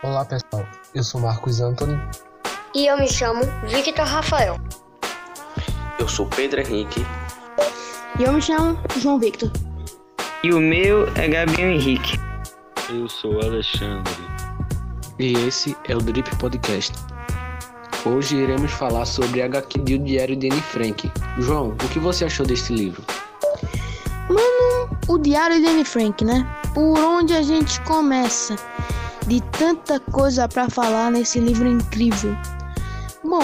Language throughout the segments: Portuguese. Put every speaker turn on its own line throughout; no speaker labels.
Olá pessoal, eu sou Marcos Anthony.
E eu me chamo Victor Rafael.
Eu sou Pedro Henrique.
E eu me chamo João Victor.
E o meu é Gabriel Henrique.
Eu sou Alexandre.
E esse é o Drip Podcast. Hoje iremos falar sobre HQ de O Diário de Anne Frank. João, o que você achou deste livro?
Mano, o Diário de Anne Frank, né? Por onde a gente começa? De tanta coisa para falar nesse livro incrível. Bom,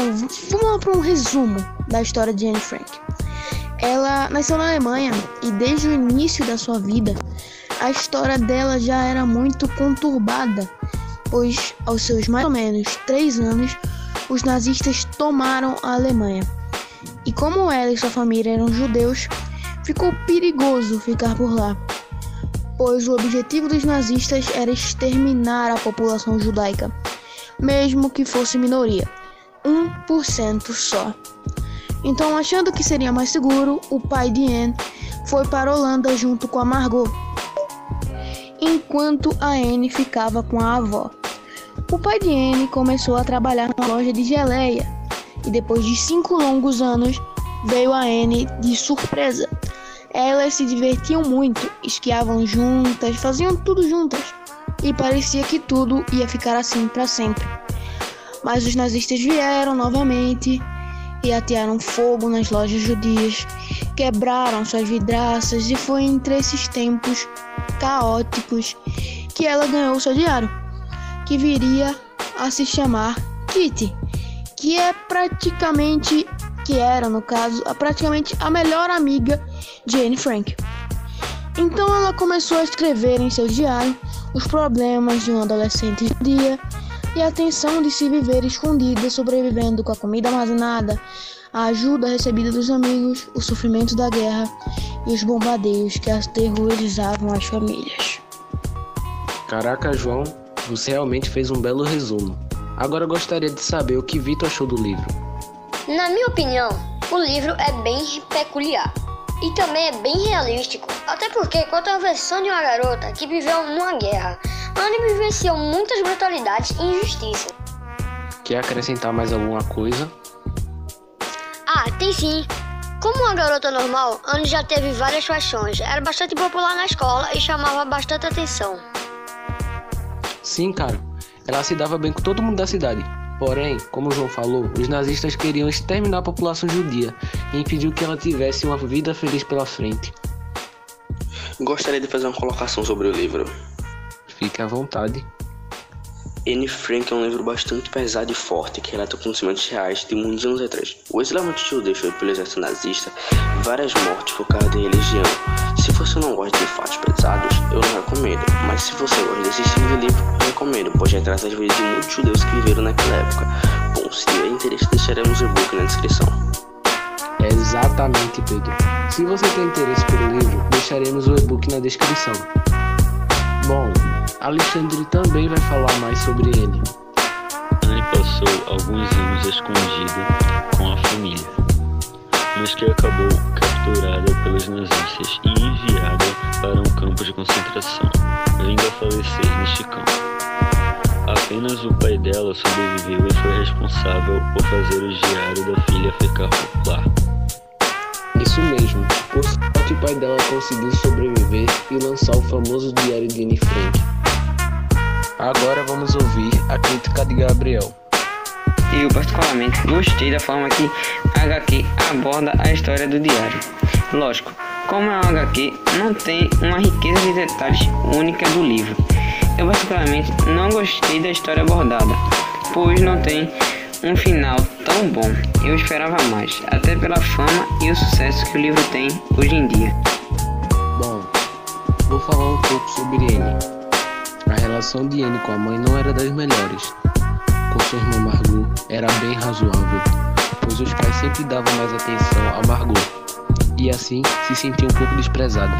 vamos lá para um resumo da história de Anne Frank. Ela nasceu na Alemanha e desde o início da sua vida, a história dela já era muito conturbada, pois aos seus mais ou menos três anos, os nazistas tomaram a Alemanha. E como ela e sua família eram judeus, ficou perigoso ficar por lá, pois o objetivo dos nazistas era exterminar a população judaica, mesmo que fosse minoria, 1% só. Então, achando que seria mais seguro, o pai de Anne foi para a Holanda junto com a Margot, enquanto a Anne ficava com a avó. O pai de Anne começou a trabalhar numa loja de geleia e depois de cinco longos anos veio a Anne de surpresa. Elas se divertiam muito, esquiavam juntas, faziam tudo juntas e parecia que tudo ia ficar assim para sempre. Mas os nazistas vieram novamente e atearam fogo nas lojas judias, quebraram suas vidraças e foi entre esses tempos caóticos que ela ganhou seu diário, que viria a se chamar Kitty, que é praticamente que era no caso praticamente a melhor amiga de Anne Frank. Então ela começou a escrever em seu diário os problemas de um adolescente judia e a tensão de se viver escondida, sobrevivendo com a comida armazenada, a ajuda recebida dos amigos, o sofrimento da guerra e os bombardeios que aterrorizavam as famílias.
Caraca, João, você realmente fez um belo resumo. Agora gostaria de saber o que Vitor achou do livro.
Na minha opinião, o livro é bem peculiar e também é bem realístico, até porque conta a versão de uma garota que viveu numa guerra, onde vivenciou muitas brutalidades e injustiças.
Quer acrescentar mais alguma coisa?
Ah, tem sim. Como uma garota normal, Anne já teve várias paixões, era bastante popular na escola e chamava bastante atenção.
Sim, cara. Ela se dava bem com todo mundo da cidade. Porém, como o João falou, os nazistas queriam exterminar a população judia e impediu que ela tivesse uma vida feliz pela frente.
Gostaria de fazer uma colocação sobre o livro.
Fique à vontade.
Anne Frank é um livro bastante pesado e forte que relata acontecimentos reais de muitos anos atrás. O exilamento judeu foi pelo exército nazista, várias mortes focadas em religião. Se você não gosta de fatos pesados, eu não recomendo, mas se você gosta desse estilo de livro, recomendo, pois retrata as vidas de muitos judeus que viveram naquela época. Bom, se tiver interesse, deixaremos o e-book na descrição.
Exatamente, Pedro. Se você tem interesse pelo livro, deixaremos o e-book na descrição. Bom, Alexandre também vai falar mais sobre ele.
Anne passou alguns anos escondida com a família, mas que acabou capturada pelos nazistas e enviada para um campo de concentração, vindo a falecer neste campo. Apenas o pai dela sobreviveu e foi responsável por fazer o diário da filha ficar popular.
Isso mesmo, por sorte o pai dela conseguiu sobreviver e lançar o famoso Diário de Anne Frank. Agora vamos ouvir a crítica de Gabriel.
Eu particularmente gostei da forma que a HQ aborda a história do diário. Lógico, como é uma HQ, não tem uma riqueza de detalhes única do livro. Eu particularmente não gostei da história abordada, pois não tem um final tão bom. Eu esperava mais, até pela fama e o sucesso que o livro tem hoje em dia.
Bom, vou falar um pouco sobre Anne. A relação de Anne com a mãe não era das melhores. Com sua irmã Margot era bem razoável, pois os pais sempre davam mais atenção a Margot e assim se sentia um pouco desprezada.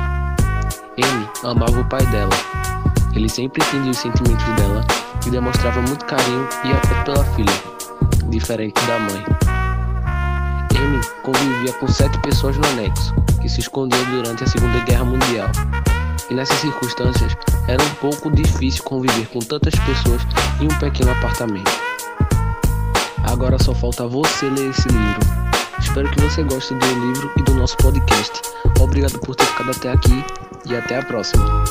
Anne amava o pai dela. Ele sempre entendia os sentimentos dela e demonstrava muito carinho e afeto pela filha diferente da mãe. Amy convivia com sete pessoas no anexo, que se escondiam durante a Segunda Guerra Mundial. e nessas circunstâncias era um pouco difícil conviver com tantas pessoas em um pequeno apartamento. Agora só falta você ler esse livro. Espero que você goste do livro e do nosso podcast. Obrigado por ter ficado até aqui e até a próxima.